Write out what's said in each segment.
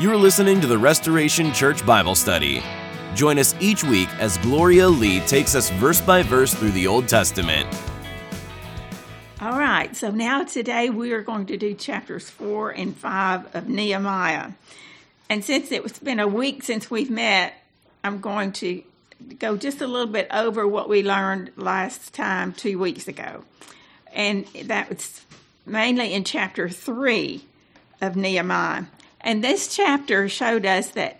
You are listening to the Restoration Church Bible Study. Join us each week as Gloria Lee takes us verse by verse through the Old Testament. All right, so now today we are going to do chapters 4 and 5 of Nehemiah. And since it's been a week since we've met, I'm going to go just a little bit over what we learned last time, two weeks ago. And that was mainly in chapter 3 of Nehemiah. And this chapter showed us that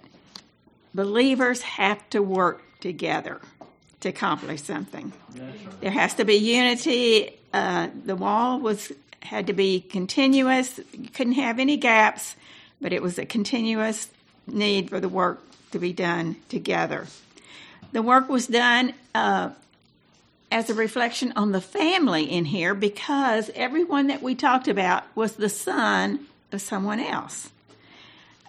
believers have to work together to accomplish something. There has to be unity. Uh, the wall was had to be continuous. You couldn't have any gaps, but it was a continuous need for the work to be done together. The work was done uh, as a reflection on the family in here because everyone that we talked about was the son of someone else.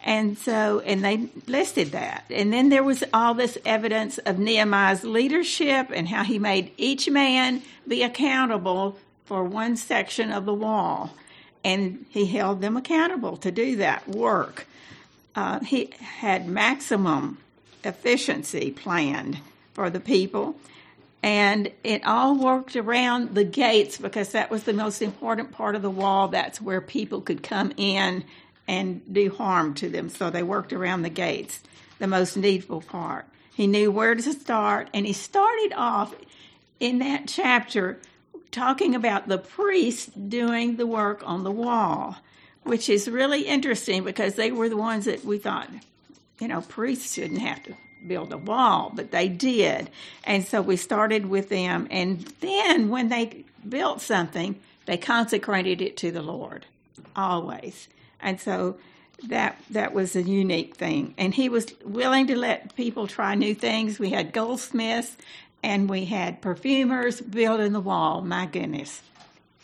And so, and they listed that. And then there was all this evidence of Nehemiah's leadership and how he made each man be accountable for one section of the wall. And he held them accountable to do that work. Uh, he had maximum efficiency planned for the people. And it all worked around the gates because that was the most important part of the wall. That's where people could come in and do harm to them. So they worked around the gates, the most needful part. He knew where to start, and he started off in that chapter talking about the priests doing the work on the wall, which is really interesting because they were the ones that we thought, you know, priests shouldn't have to build a wall, but they did. And so we started with them. And then when they built something, they consecrated it to the Lord, always. And so that that was a unique thing. And he was willing to let people try new things. We had goldsmiths and we had perfumers building the wall. My goodness,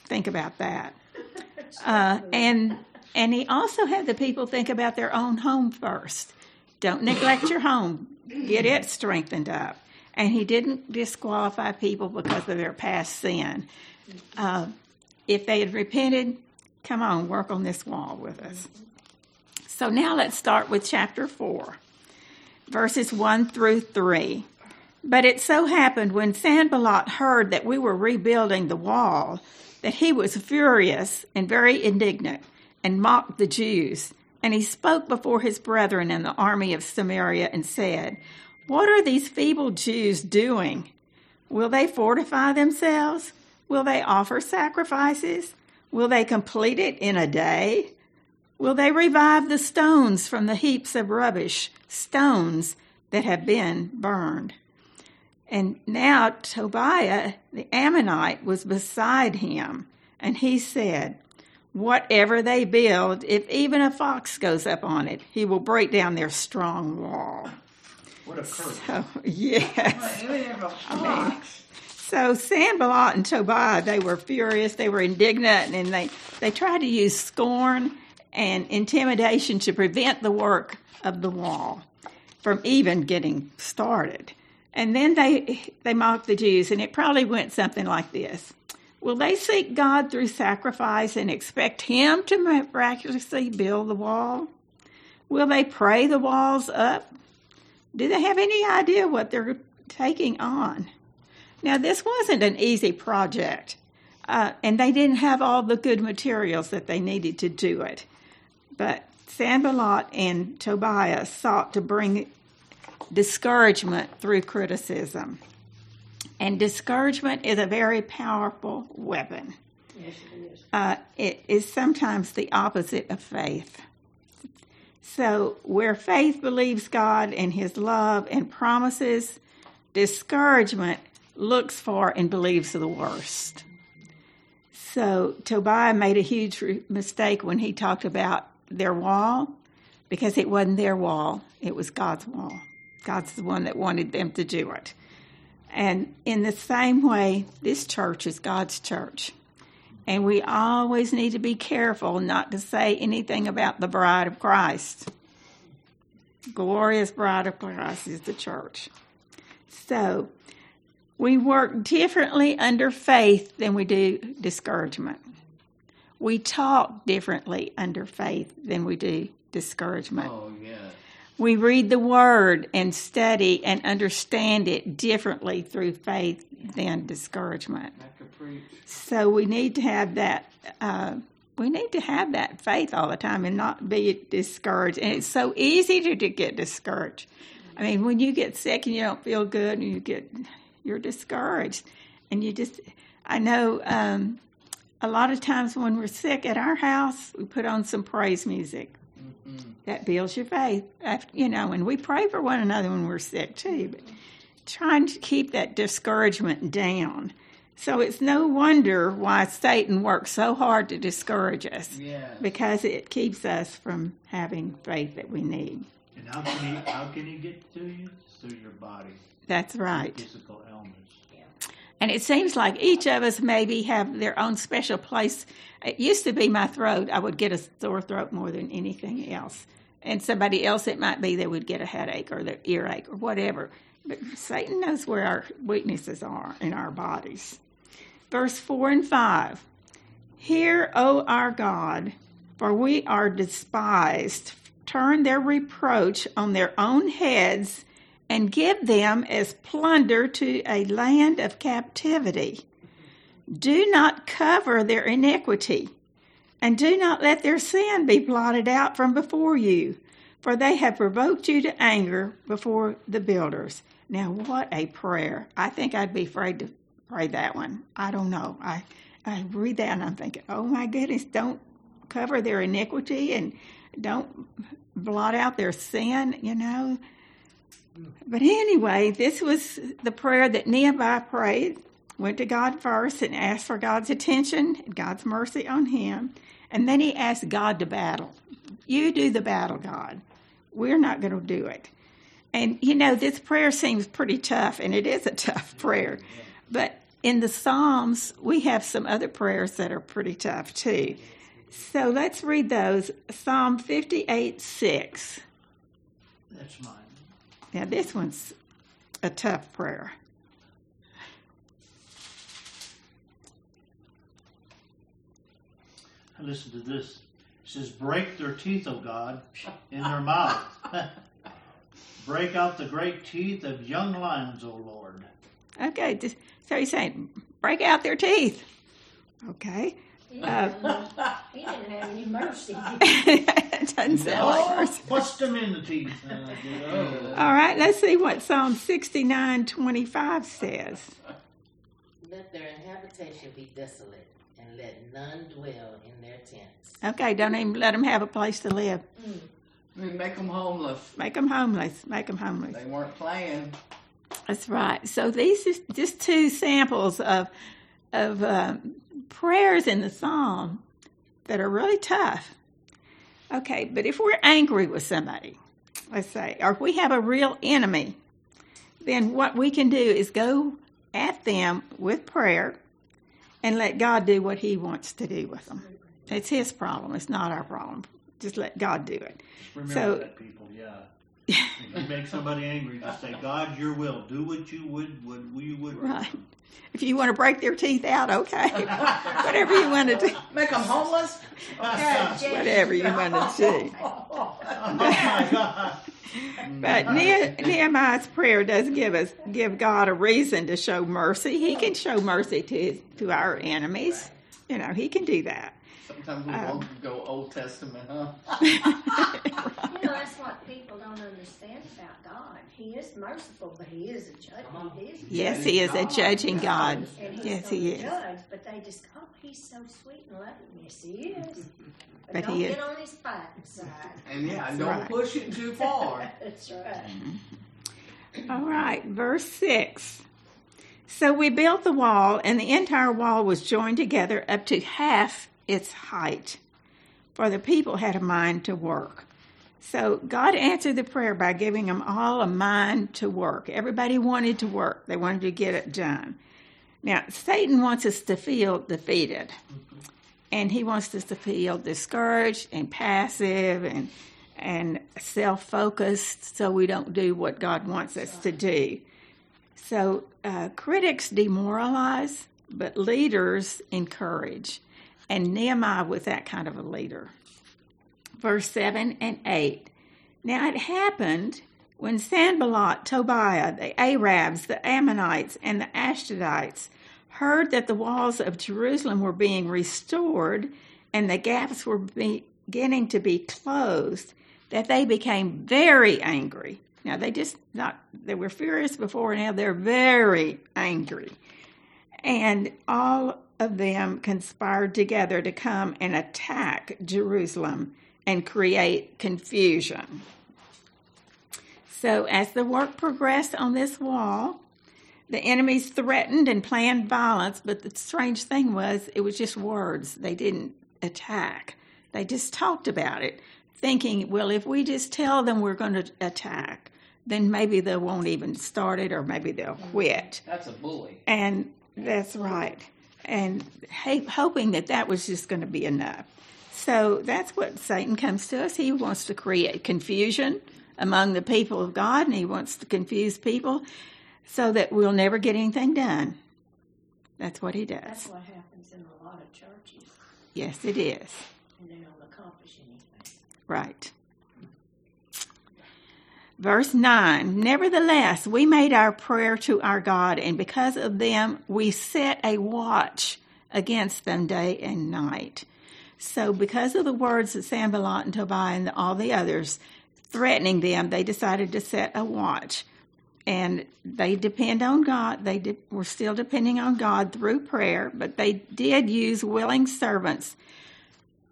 think about that. Uh, and and he also had the people think about their own home first. Don't neglect your home. Get it strengthened up. And he didn't disqualify people because of their past sin. Uh, if they had repented, come on, work on this wall with us. So now let's start with chapter 4, verses 1 through 3. But it so happened when Sanballat heard that we were rebuilding the wall that he was furious and very indignant and mocked the Jews. And he spoke before his brethren in the army of Samaria and said, What are these feeble Jews doing? Will they fortify themselves? Will they offer sacrifices? Will they complete it in a day? Will they revive the stones from the heaps of rubbish, stones that have been burned? And now Tobiah the Ammonite was beside him, and he said, Whatever they build, if even a fox goes up on it, he will break down their strong wall. What a curse. So, yes. I mean, so Sanballat and Tobiah, they were furious, they were indignant, and they, they tried to use scorn and intimidation to prevent the work of the wall from even getting started. And then they they mocked the Jews, and it probably went something like this. Will they seek God through sacrifice and expect Him to miraculously build the wall? Will they pray the walls up? Do they have any idea what they're taking on? Now, this wasn't an easy project, uh, and they didn't have all the good materials that they needed to do it. But Sanballat and Tobiah sought to bring discouragement through criticism. And discouragement is a very powerful weapon. Yes, it is. Uh, it is sometimes the opposite of faith. So, where faith believes God and His love and promises, discouragement looks for and believes the worst. So, Tobiah made a huge mistake when he talked about their wall because it wasn't their wall, it was God's wall. God's the one that wanted them to do it. And in the same way, this church is God's church. And we always need to be careful not to say anything about the bride of Christ. Glorious bride of Christ is the church. So we work differently under faith than we do discouragement. We talk differently under faith than we do discouragement. Oh, yeah. We read the Word and study and understand it differently through faith than discouragement. I could preach. So we need to have that. Uh, we need to have that faith all the time and not be discouraged. And it's so easy to, to get discouraged. I mean, when you get sick and you don't feel good, and you get you're discouraged, and you just. I know um, a lot of times when we're sick at our house, we put on some praise music. That builds your faith, you know. And we pray for one another when we're sick too. But trying to keep that discouragement down. So it's no wonder why Satan works so hard to discourage us Yeah. because it keeps us from having faith that we need. And how can he how can he get to you? Through your body, That's right. physical ailments. And it seems like each of us maybe have their own special place. It used to be my throat. I would get a sore throat more than anything else. And somebody else, it might be they would get a headache or their earache or whatever. But Satan knows where our weaknesses are in our bodies. Verse 4 and 5 Hear, O our God, for we are despised. Turn their reproach on their own heads and give them as plunder to a land of captivity. Do not cover their iniquity, and do not let their sin be blotted out from before you, for they have provoked you to anger before the builders. Now, what a prayer! I think I'd be afraid to pray that one. I don't know. I I read that and I'm thinking, oh my goodness, don't cover their iniquity and don't blot out their sin. You know. But anyway, this was the prayer that Nehemiah prayed. Went to God first and asked for God's attention and God's mercy on him. And then he asked God to battle. You do the battle, God. We're not going to do it. And you know, this prayer seems pretty tough, and it is a tough prayer. But in the Psalms, we have some other prayers that are pretty tough too. So let's read those. Psalm 58 6. That's mine. Now, this one's a tough prayer. Listen to this. It says, "Break their teeth, O God, in their mouth. Break out the great teeth of young lions, O Lord." Okay, so he's saying, break out their teeth. Okay. He didn't, have, he didn't have any mercy. it doesn't sound like mercy. Bust them in the teeth. Uh, Oh. All right, let's see what Psalm 69 25 says. Let their habitation be desolate, and let none dwell in their tents. Okay, don't even let them have a place to live. I mean, make them homeless. Make them homeless. Make them homeless. They weren't playing. That's right. So these is just two samples of of um, prayers in the psalm that are really tough. Okay, but if we're angry with somebody, let's say, or if we have a real enemy, then what we can do is go at them with prayer and let God do what He wants to do with them. It's His problem. It's not our problem. Just let God do it. Remember So- that, people. Yeah. If you make somebody angry, just say, "God, Your will. Do what you would. What you would." Right. If you want to break their teeth out, okay. Whatever you want to do. Make them homeless? Whatever you want to do. Oh my God. But Ne- Nehemiah's prayer does give us give God a reason to show mercy. He can show mercy to his, to our enemies. You know, he can do that. Sometimes we Um, won't go Old Testament, huh? You know, that's what people don't understand about God. He is merciful, but He is a judge. He is. a Yes, he is a judging God. And Yes, he is. Judge, but they just, oh, he's so sweet and loving. Yes, he is. But, But don't he is. get on his fighting side. And yeah, That's don't right. push it too far. That's right. Mm-hmm. All right, verse 6. So we built the wall, and the entire wall was joined together up to half its height, for the people had a mind to work. So God answered the prayer by giving them all a mind to work. Everybody wanted to work, they wanted to get it done. Now, Satan wants us to feel defeated, and he wants us to feel discouraged and passive and and self-focused so we don't do what God wants us to do. So uh, critics demoralize, but leaders encourage. And Nehemiah was that kind of a leader. Verse 7 and 8. Now it happened when Sanballat, Tobiah, the Arabs, the Ammonites, and the Ashdodites heard that the walls of Jerusalem were being restored and the gaps were beginning to be closed, that they became very angry. Now they just not they were furious before, now they're very angry. And all of them conspired together to come and attack Jerusalem and create confusion. So, as the work progressed on this wall, the enemies threatened and planned violence, but the strange thing was it was just words. They didn't attack, they just talked about it, thinking, well, if we just tell them we're going to attack, then maybe they won't even start it or maybe they'll quit. That's a bully. And that's right. And hoping that that was just going to be enough. So that's what Satan comes to us. He wants to create confusion among the people of God, and he wants to confuse people so that we'll never get anything done. That's what he does. That's what happens in a lot of churches. Yes, it is. And they don't accomplish anything. Right. Verse 9 Nevertheless, we made our prayer to our God, and because of them, we set a watch against them day and night. So, because of the words of Sanballat and Tobiah and all the others threatening them, they decided to set a watch. And they depend on God. They were still depending on God through prayer, but they did use willing servants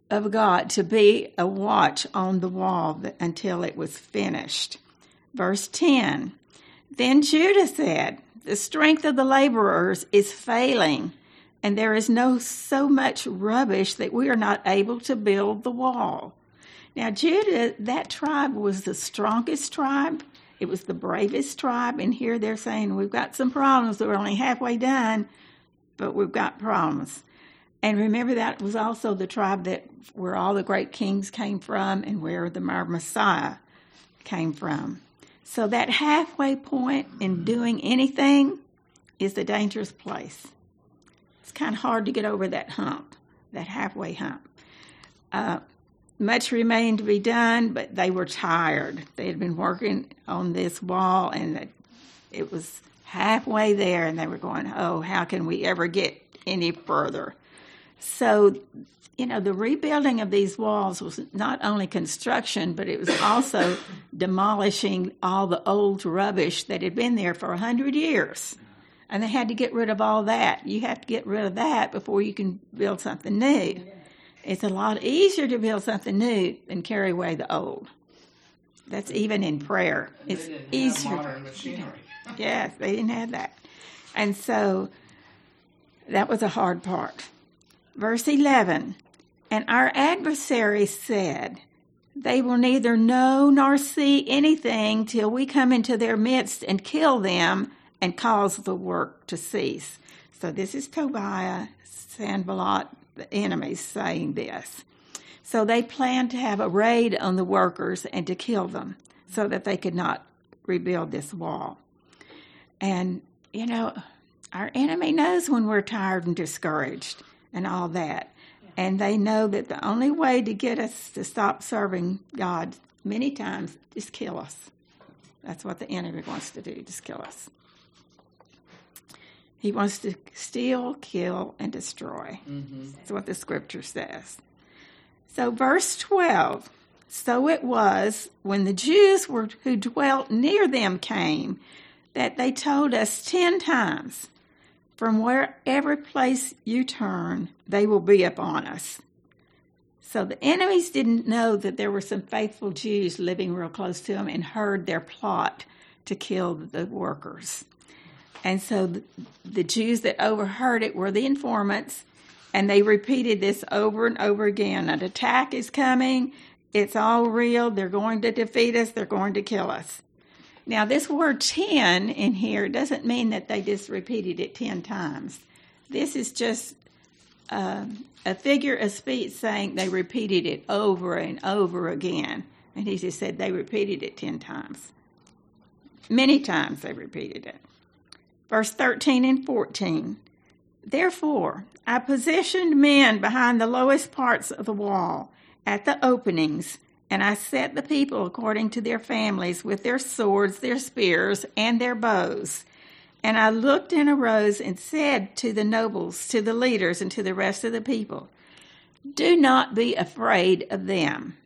of God to be a watch on the wall until it was finished. Verse 10 Then Judah said, The strength of the laborers is failing, and there is no so much rubbish that we are not able to build the wall. Now, Judah, that tribe was the strongest tribe. It was the bravest tribe. And here they're saying, We've got some problems. We're only halfway done, but we've got problems. And remember, that was also the tribe that where all the great kings came from and where the Messiah came from. So that halfway point in doing anything is a dangerous place. It's kind of hard to get over that hump, that halfway hump. Uh, much remained to be done, but they were tired. They had been working on this wall, and it was halfway there, and they were going, "Oh, how can we ever get any further?" So you know, the rebuilding of these walls was not only construction, but it was also demolishing all the old rubbish that had been there for a hundred years. And they had to get rid of all that. You have to get rid of that before you can build something new. It's a lot easier to build something new than carry away the old. That's even in prayer. It's easier. Have modern machinery. Yes, they didn't have that. And so that was a hard part. Verse 11 And our adversary said, They will neither know nor see anything till we come into their midst and kill them and cause the work to cease. So this is Tobiah, Sanballat, the enemies saying this. So they planned to have a raid on the workers and to kill them so that they could not rebuild this wall. And, you know, our enemy knows when we're tired and discouraged and all that. And they know that the only way to get us to stop serving God many times is kill us. That's what the enemy wants to do, just kill us. He wants to steal, kill, and destroy. Mm-hmm. That's what the scripture says. So, verse 12 So it was when the Jews were, who dwelt near them came that they told us ten times, From wherever place you turn, they will be upon us. So the enemies didn't know that there were some faithful Jews living real close to them and heard their plot to kill the workers. And so the, Jews that overheard it were the informants, and they repeated this over and over again. An attack is coming. It's all real. They're going to defeat us. They're going to kill us. Now, this word 10 in here doesn't mean that they just repeated it 10 times. This is just uh, a figure of speech saying they repeated it over and over again. And he just said they repeated it 10 times. Many times they repeated it. Verse 13 and 14. Therefore, I positioned men behind the lowest parts of the wall at the openings, and I set the people according to their families with their swords, their spears, and their bows. And I looked and arose and said to the nobles, to the leaders, and to the rest of the people, Do not be afraid of them.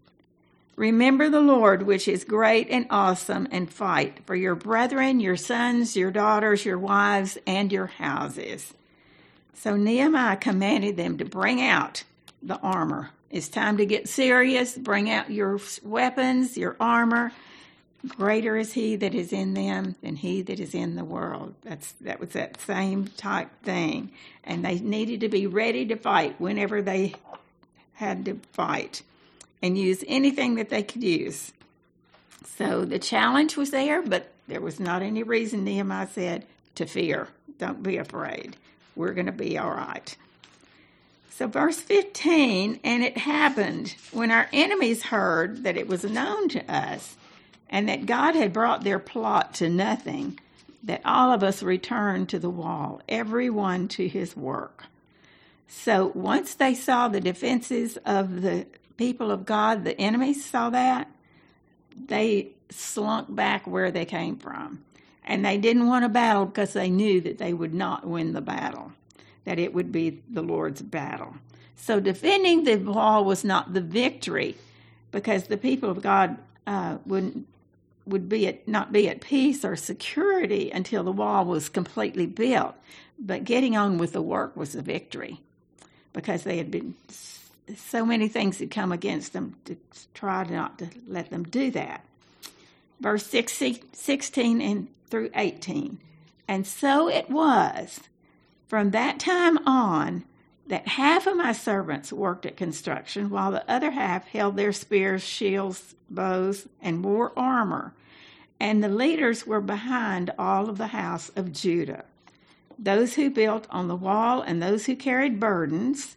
Remember the Lord, which is great and awesome, and fight for your brethren, your sons, your daughters, your wives, and your houses. So Nehemiah commanded them to bring out the armor. It's time to get serious. Bring out your weapons, your armor. Greater is he that is in them than he that is in the world. That's that was that same type thing. And they needed to be ready to fight whenever they had to fight and use anything that they could use. So the challenge was there, but there was not any reason, Nehemiah said, to fear. Don't be afraid. We're going to be all right. So, verse 15, and it happened when our enemies heard that it was known to us and that God had brought their plot to nothing, that all of us returned to the wall, every one to his work. So, once they saw the defenses of the people of God, the enemies saw that, they slunk back where they came from. And they didn't want a battle because they knew that they would not win the battle, that it would be the Lord's battle. So defending the wall was not the victory because the people of God uh, wouldn't would be at, not be at peace or security until the wall was completely built. But getting on with the work was the victory because they had been so many things that come against them to try not to let them do that. Verse 16 and through 18. And so it was from that time on that half of my servants worked at construction, while the other half held their spears, shields, bows, and wore armor. And the leaders were behind all of the house of Judah. Those who built on the wall and those who carried burdens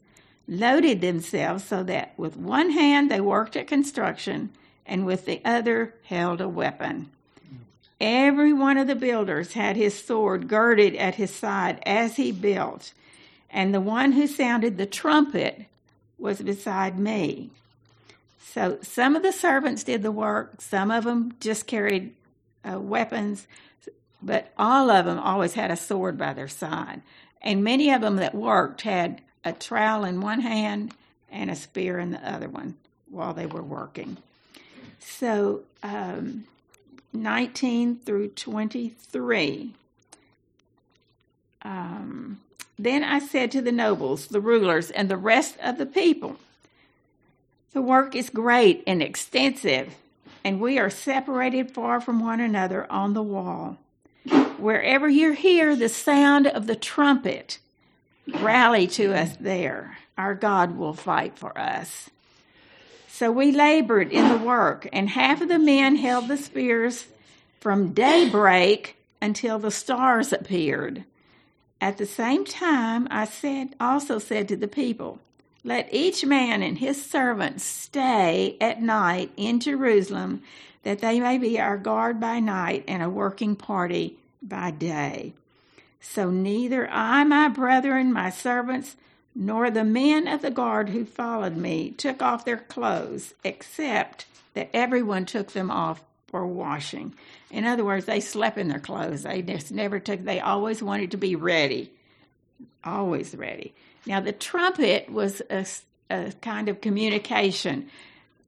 loaded themselves so that with one hand they worked at construction and with the other held a weapon. Every one of the builders had his sword girded at his side as he built, and the one who sounded the trumpet was beside me. So some of the servants did the work, some of them just carried uh, weapons, but all of them always had a sword by their side. And many of them that worked had a trowel in one hand and a spear in the other one while they were working. So, um, 19 through 23. Um, then I said to the nobles, the rulers, and the rest of the people, The work is great and extensive, and we are separated far from one another on the wall. Wherever you hear the sound of the trumpet, rally to us there. Our God will fight for us. So we labored in the work, and half of the men held the spears from daybreak until the stars appeared. At the same time, I said, also said to the people, Let each man and his servant stay at night in Jerusalem, that they may be our guard by night and a working party by day. So neither I, my brethren, my servants, nor the men of the guard who followed me took off their clothes, except that everyone took them off for washing. In other words, they slept in their clothes. They just never took, they always wanted to be ready. Always ready. Now, the trumpet was a, a kind of communication.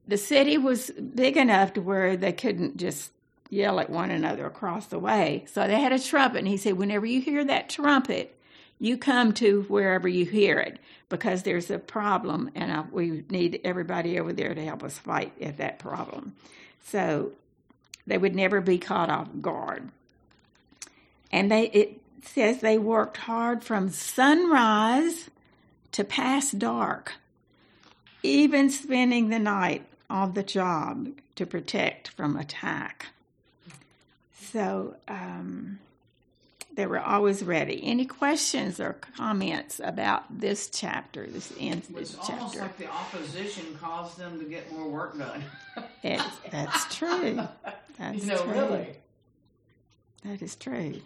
The city was big enough to where they couldn't just yell at one another across the way. So they had a trumpet, and he said, Whenever you hear that trumpet, you come to wherever you hear it because there's a problem, and I, we need everybody over there to help us fight at that problem. So they would never be caught off guard. And they it says they worked hard from sunrise to past dark, even spending the night on the job to protect from attack. So um, they were always ready. Any questions or comments about this chapter? This ends this chapter. It's almost like the opposition caused them to get more work done. It- that's true. That's you know, true. really. That is true.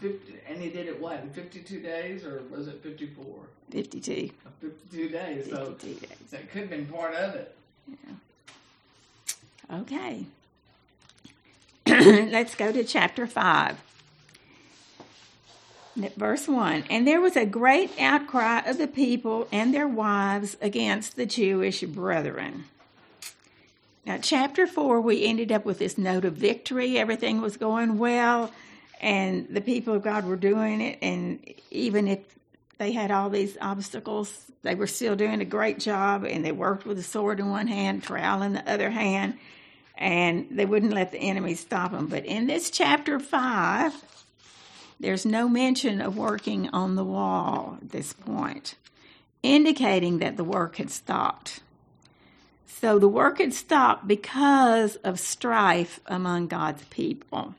50, and he did it what in 52 days or was it 54? 52. 52 days. So, 52 days. so it could have been part of it. Okay. Let's go to chapter 5. Verse 1 And there was a great outcry of the people and their wives against the Jewish brethren. Now, chapter 4, we ended up with this note of victory. Everything was going well, and the people of God were doing it. And even if they had all these obstacles, they were still doing a great job, and they worked with a sword in one hand, trowel in the other hand, and they wouldn't let the enemy stop them. But in this chapter 5, there's no mention of working on the wall at this point, indicating that the work had stopped. So the work had stopped because of strife among God's people.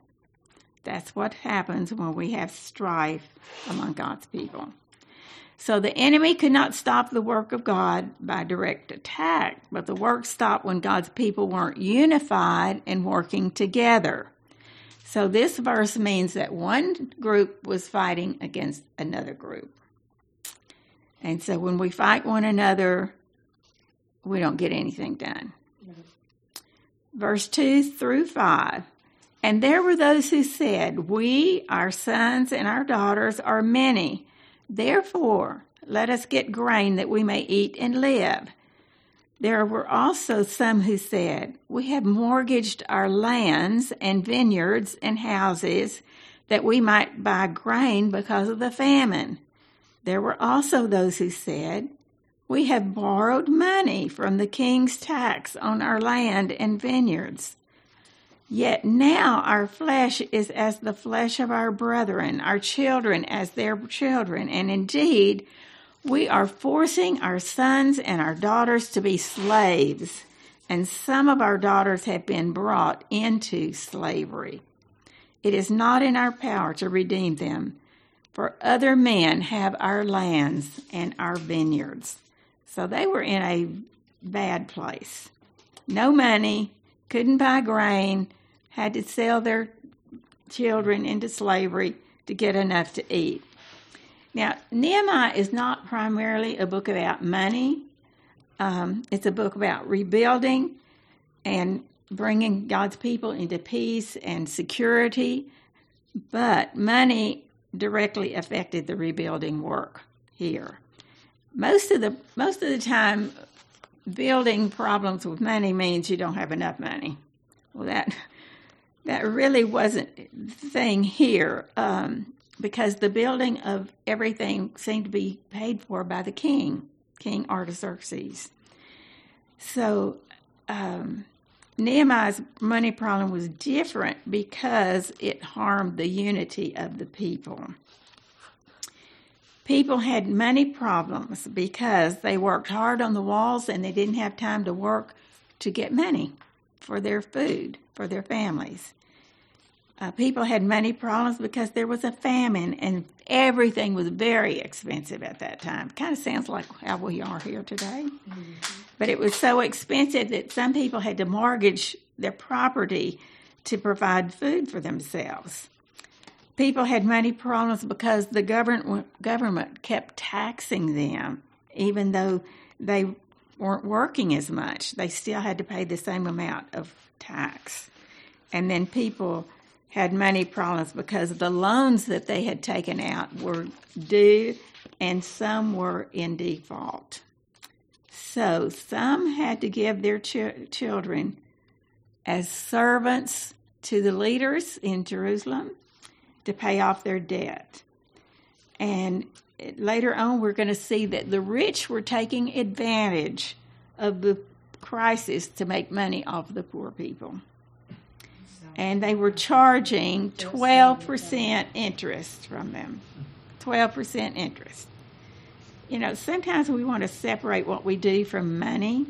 That's what happens when we have strife among God's people. So the enemy could not stop the work of God by direct attack, but the work stopped when God's people weren't unified and working together. So this verse means that one group was fighting against another group. And so when we fight one another, we don't get anything done. Verse 2 through 5. And there were those who said, We, our sons, and our daughters are many. Therefore, let us get grain that we may eat and live. There were also some who said, We have mortgaged our lands and vineyards and houses that we might buy grain because of the famine. There were also those who said, We have borrowed money from the king's tax on our land and vineyards. Yet now our flesh is as the flesh of our brethren, our children as their children, and indeed, we are forcing our sons and our daughters to be slaves, and some of our daughters have been brought into slavery. It is not in our power to redeem them, for other men have our lands and our vineyards. So they were in a bad place. No money, couldn't buy grain, had to sell their children into slavery to get enough to eat. Now, Nehemiah is not primarily a book about money. Um, it's a book about rebuilding and bringing God's people into peace and security. But money directly affected the rebuilding work here. Most of the most of the time, building problems with money means you don't have enough money. Well, that that really wasn't the thing here. Um, because the building of everything seemed to be paid for by the king, King Artaxerxes. So um, Nehemiah's money problem was different because it harmed the unity of the people. People had money problems because they worked hard on the walls and they didn't have time to work to get money for their food, for their families. Uh, people had money problems because there was a famine and everything was very expensive at that time. Kind of sounds like how we are here today. Mm-hmm. But it was so expensive that some people had to mortgage their property to provide food for themselves. People had money problems because the government government kept taxing them, even though they weren't working as much. They still had to pay the same amount of tax. And then people had money problems because the loans that they had taken out were due and some were in default. So some had to give their ch- children as servants to the leaders in Jerusalem to pay off their debt. And later on, we're going to see that the rich were taking advantage of the crisis to make money off the poor people and they were charging 12% interest from them. 12% interest. You know, sometimes we want to separate what we do from money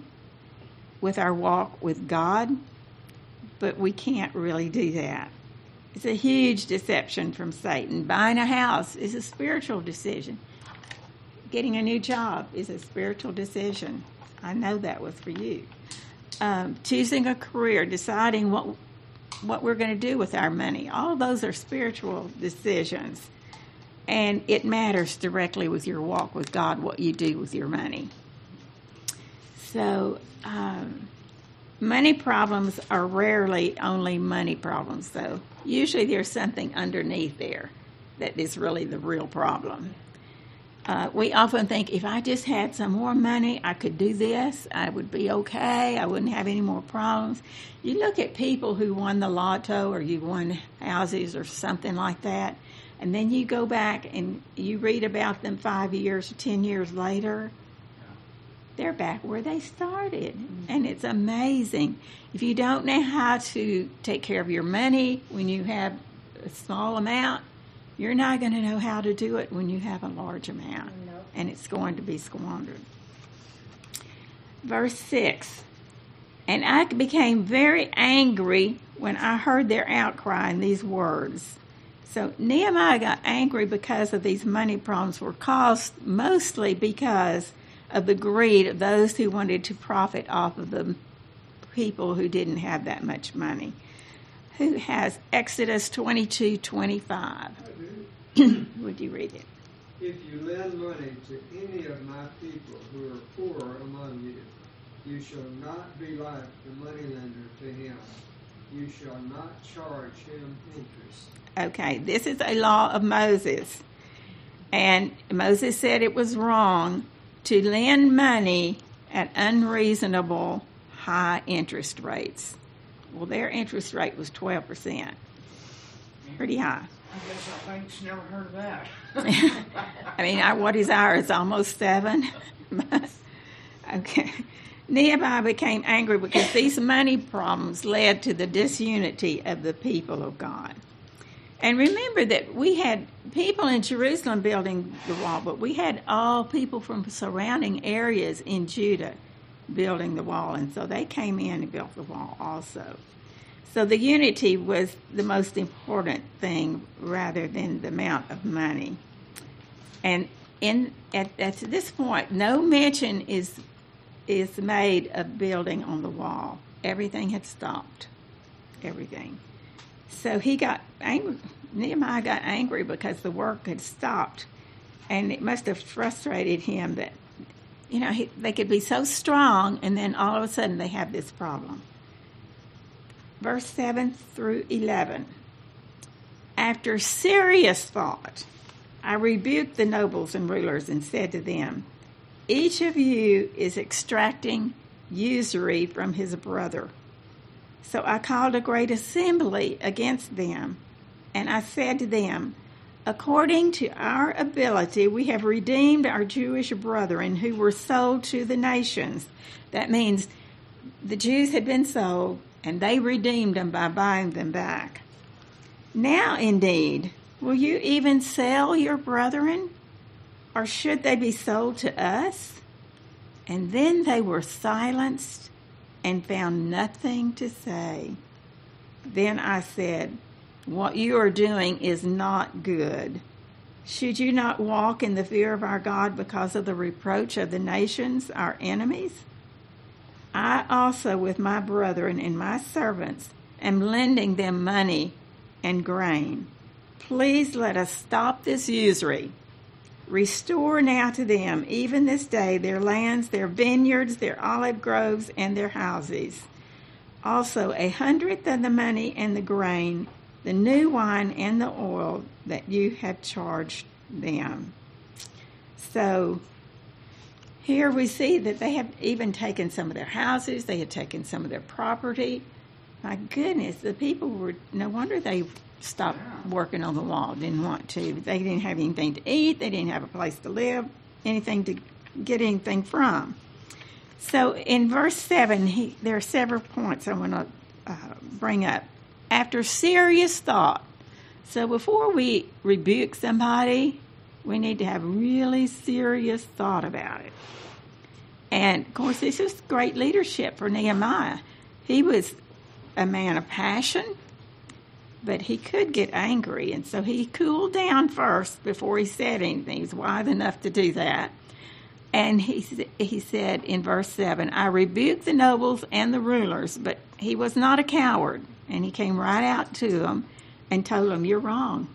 with our walk with God, but we can't really do that. It's a huge deception from Satan. Buying a house is a spiritual decision. Getting a new job is a spiritual decision. I know that was for you. Um, choosing a career, deciding what what we're going to do with our money. All those are spiritual decisions. And it matters directly with your walk with God what you do with your money. So, um, money problems are rarely only money problems, though. Usually there's something underneath there that is really the real problem. Uh, we often think if I just had some more money, I could do this, I would be okay, I wouldn't have any more problems. You look at people who won the lotto or you won houses or something like that, and then you go back and you read about them five years or ten years later, they're back where they started. Mm-hmm. And it's amazing. If you don't know how to take care of your money when you have a small amount, you're not going to know how to do it when you have a large amount. And it's going to be squandered. Verse 6 And I became very angry when I heard their outcry in these words. So Nehemiah got angry because of these money problems were caused mostly because of the greed of those who wanted to profit off of the people who didn't have that much money. Who has Exodus 22 25? Would you read it? If you lend money to any of my people who are poor among you, you shall not be like the moneylender to him. You shall not charge him interest. Okay, this is a law of Moses. And Moses said it was wrong to lend money at unreasonable high interest rates. Well, their interest rate was 12%. Pretty high. I guess our banks never heard of that. I mean, what is ours? Almost seven. okay. Nehemiah became angry because these money problems led to the disunity of the people of God. And remember that we had people in Jerusalem building the wall, but we had all people from surrounding areas in Judah building the wall. And so they came in and built the wall also. So the unity was the most important thing rather than the amount of money. And in at, at this point, no mention is is made of building on the wall. Everything had stopped. Everything. So he got angry. Nehemiah got angry because the work had stopped, and it must have frustrated him that, you know, he, they could be so strong, and then all of a sudden they have this problem. Verse 7 through 11. After serious thought, I rebuked the nobles and rulers and said to them, Each of you is extracting usury from his brother. So I called a great assembly against them, and I said to them, According to our ability, we have redeemed our Jewish brethren who were sold to the nations. That means the Jews had been sold, and they redeemed them by buying them back. Now, indeed, will you even sell your brethren? Or should they be sold to us? And then they were silenced and found nothing to say. Then I said, What you are doing is not good. Should you not walk in the fear of our God because of the reproach of the nations, our enemies? I also, with my brethren and my servants, am lending them money and grain. Please let us stop this usury. Restore now to them, even this day, their lands, their vineyards, their olive groves, and their houses. Also, a hundredth of the money and the grain, the new wine and the oil that you have charged them. So, here we see that they have even taken some of their houses, they had taken some of their property. My goodness, the people were, no wonder they stopped working on the wall, didn't want to. They didn't have anything to eat, they didn't have a place to live, anything to get anything from. So in verse 7, he, there are several points I want to uh, bring up. After serious thought, so before we rebuke somebody, we need to have really serious thought about it. And of course, this is great leadership for Nehemiah. He was a man of passion, but he could get angry. And so he cooled down first before he said anything. He was wise enough to do that. And he, he said in verse 7 I rebuked the nobles and the rulers, but he was not a coward. And he came right out to them and told them, You're wrong.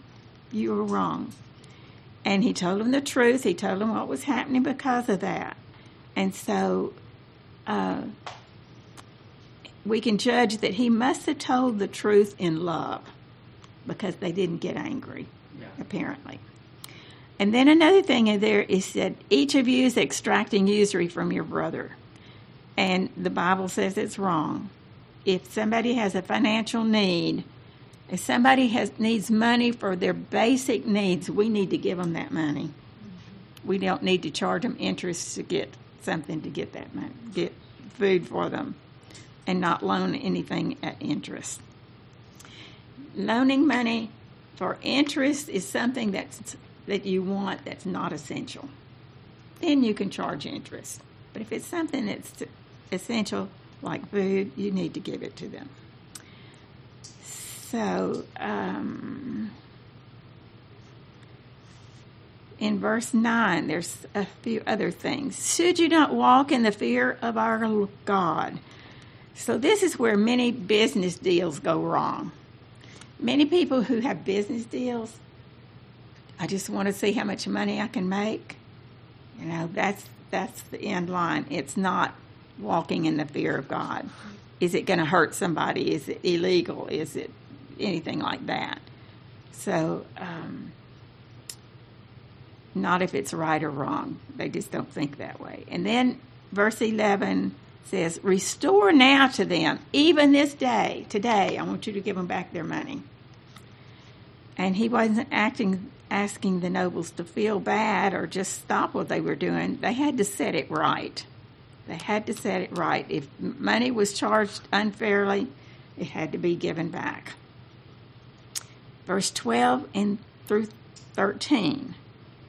You are wrong. And he told them the truth. He told them what was happening because of that. And so uh, we can judge that he must have told the truth in love because they didn't get angry, Yeah. apparently. And then another thing in there is that each of you is extracting usury from your brother. And the Bible says it's wrong. If somebody has a financial need, if somebody has needs money for their basic needs, we need to give them that money. Mm-hmm. We don't need to charge them interest to get something to get that money, get food for them, and not loan anything at interest. Loaning money for interest is something that's that you want that's not essential. Then you can charge interest. But if it's something that's essential, like food, you need to give it to them. So, um, in verse 9, there's a few other things. Should you not walk in the fear of our God? So, this is where many business deals go wrong. Many people who have business deals, I just want to see how much money I can make. You know, that's that's the end line. It's not walking in the fear of God. Is it going to hurt somebody? Is it illegal? Is it anything like that? So, um, not if it's right or wrong. They just don't think that way. And then verse 11 says, Restore now to them, even this day, today, I want you to give them back their money. And he wasn't acting, asking the nobles to feel bad or just stop what they were doing. They had to set it right. They had to set it right. If money was charged unfairly, it had to be given back. Verse 12 and through 13.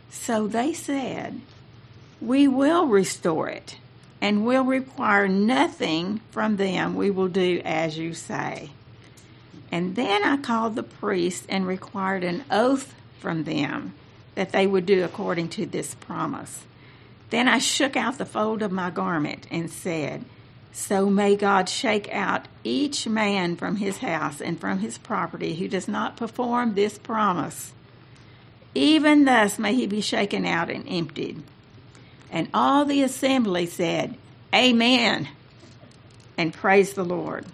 So they said, We will restore it and will require nothing from them. We will do as you say. And then I called the priests and required an oath from them that they would do according to this promise. Then I shook out the fold of my garment and said, So may God shake out each man from his house and from his property who does not perform this promise. Even thus may he be shaken out and emptied. And all the assembly said, Amen, and praised the Lord.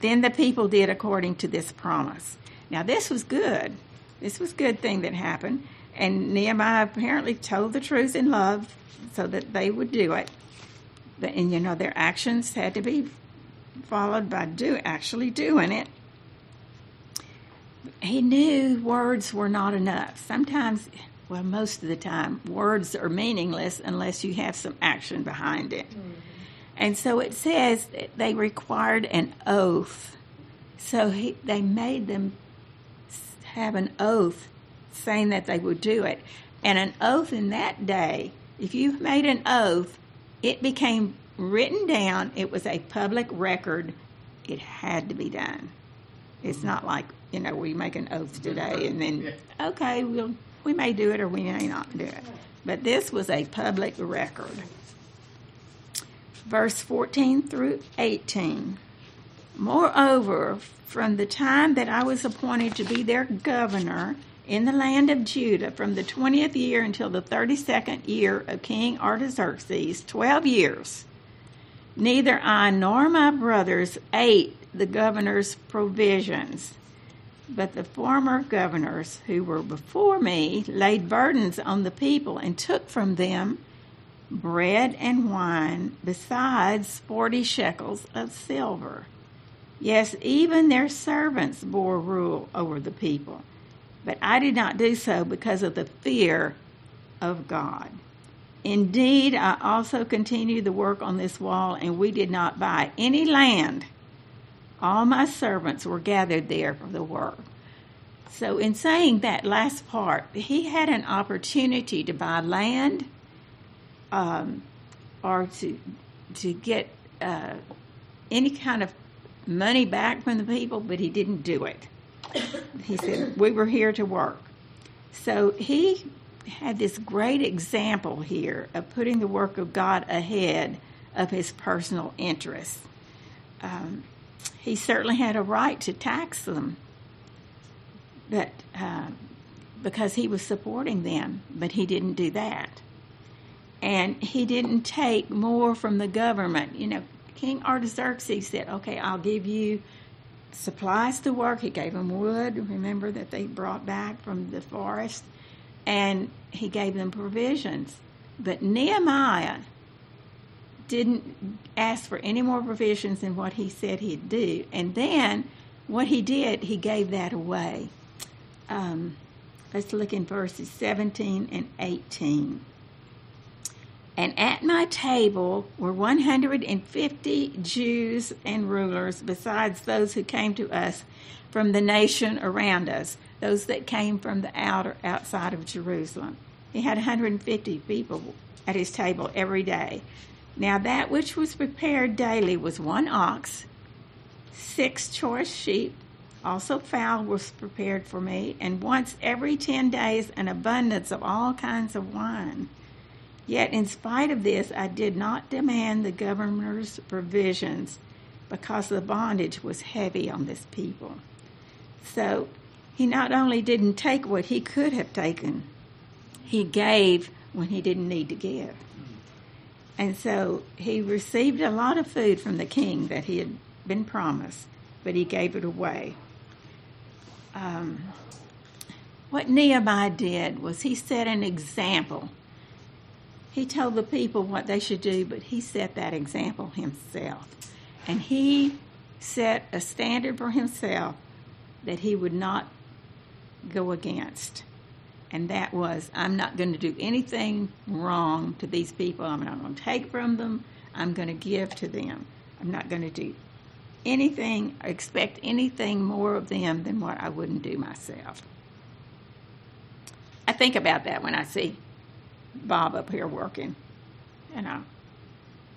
Then the people did according to this promise. Now, this was good. This was good thing that happened. And Nehemiah apparently told the truth in love so that they would do it. But, and, you know, their actions had to be followed by do actually doing it. He knew words were not enough. Sometimes, well, most of the time, words are meaningless unless you have some action behind it. Mm-hmm. And so it says that they required an oath. So he, they made them have an oath saying that they would do it. And an oath in that day, if you made an oath, it became written down. It was a public record. It had to be done. It's not like, you know, we make an oath today and then, okay, we'll, we may do it or we may not do it. But this was a public record verse 14 through 18. Moreover, from the time that I was appointed to be their governor in the land of Judah, from the 20th year until the 32nd year of King Artaxerxes, 12 years, neither I nor my brothers ate the governor's provisions. But the former governors who were before me laid burdens on the people and took from them bread and wine, besides forty shekels of silver. Yes, even their servants bore rule over the people. But I did not do so because of the fear of God. Indeed, I also continued the work on this wall, and we did not buy any land. All my servants were gathered there for the work. So, in saying that last part, he had an opportunity to buy land um, or to to get uh, any kind of money back from the people, but he didn't do it. He said, We were here to work. So he had this great example here of putting the work of God ahead of his personal interests. Um, he certainly had a right to tax them, but uh, because he was supporting them, but he didn't do that. and he didn't take more from the government. You know, King Artaxerxes said, "Okay, I'll give you supplies to work." He gave them wood. Remember that they brought back from the forest, and he gave them provisions. But Nehemiah didn't ask for any more provisions than what he said he'd do. And then what he did, he gave that away. Um, let's look in verses 17 and 18. And at my table were 150 Jews and rulers, besides those who came to us from the nation around us, those that came from the outer outside of Jerusalem. He had 150 people at his table every day. Now that which was prepared daily was one ox, six choice sheep, also fowl was prepared for me, and once every ten days an abundance of all kinds of wine. Yet in spite of this, I did not demand the governor's provisions because the bondage was heavy on this people. So he not only didn't take what he could have taken, he gave when he didn't need to give. And so he received a lot of food from the king that he had been promised, but he gave it away. Um, what Nehemiah did was he set an example. He told the people what they should do, but he set that example himself. And he set a standard for himself that he would not go against. And that was, I'm not going to do anything wrong to these people. I'm not going to take from them. I'm going to give to them. I'm not going to do anything, expect anything more of them than what I wouldn't do myself. I think about that when I see Bob up here working. You know,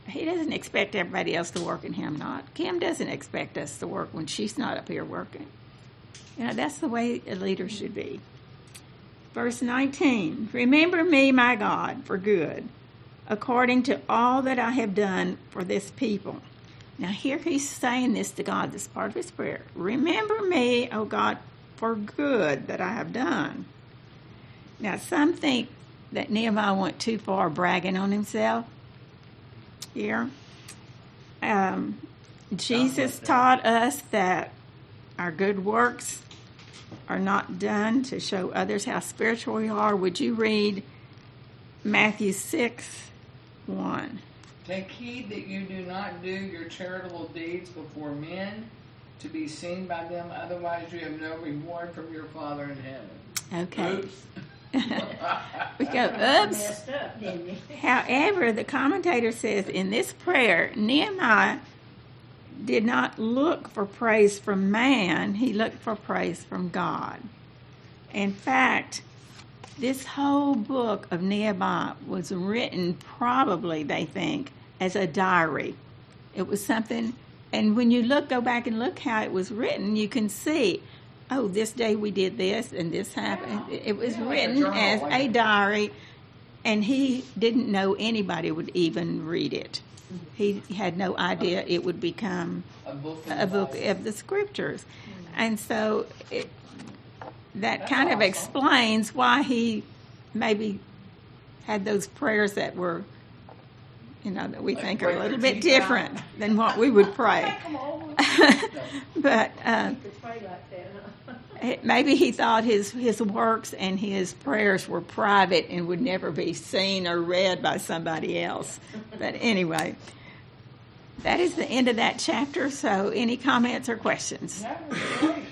he doesn't expect everybody else to work and him not. Kim doesn't expect us to work when she's not up here working. You know, that's the way a leader should be. Verse 19 Remember me, my God, for good, according to all that I have done for this people. Now, here he's saying this to God, this part of his prayer. Remember me, O God, for good that I have done. Now, some think that Nehemiah went too far bragging on himself here. Um, Jesus like taught us that our good works are not done to show others how spiritual we are. Would you read Matthew 6 1? Take heed that you do not do your charitable deeds before men to be seen by them, otherwise you have no reward from your Father in heaven. Okay. Oops. We go, oops. Up. However, the commentator says in this prayer, Nehemiah did not look for praise from man, he looked for praise from God. In fact, this whole book of Nehemiah was written probably, they think, as a diary. It was something, and when you look, go back and look how it was written, you can see, oh, this day we did this and this happened. It was Yeah, like a written journal, as like a a- diary, and he didn't know anybody would even read it. He had no idea it would become A book. of a book the of the scriptures. And so it, that That's kind of explains why he maybe had those prayers that were, you know, that we Like think are a little bit different than what we would pray. But uh, pray like that, huh? Maybe he thought his, his works and his prayers were private and would never be seen or read by somebody else. But anyway, that is the end of that chapter. So, any comments or questions? That was great.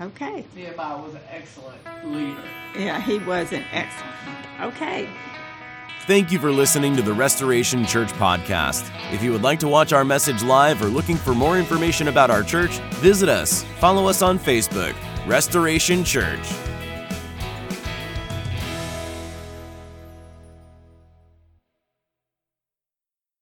Okay. Nehemiah was an excellent leader. Yeah, he was an excellent. Okay. Thank you for listening to the Restoration Church podcast. If you would like to watch our message live or looking for more information about our church, visit us. Follow us on Facebook, Restoration Church.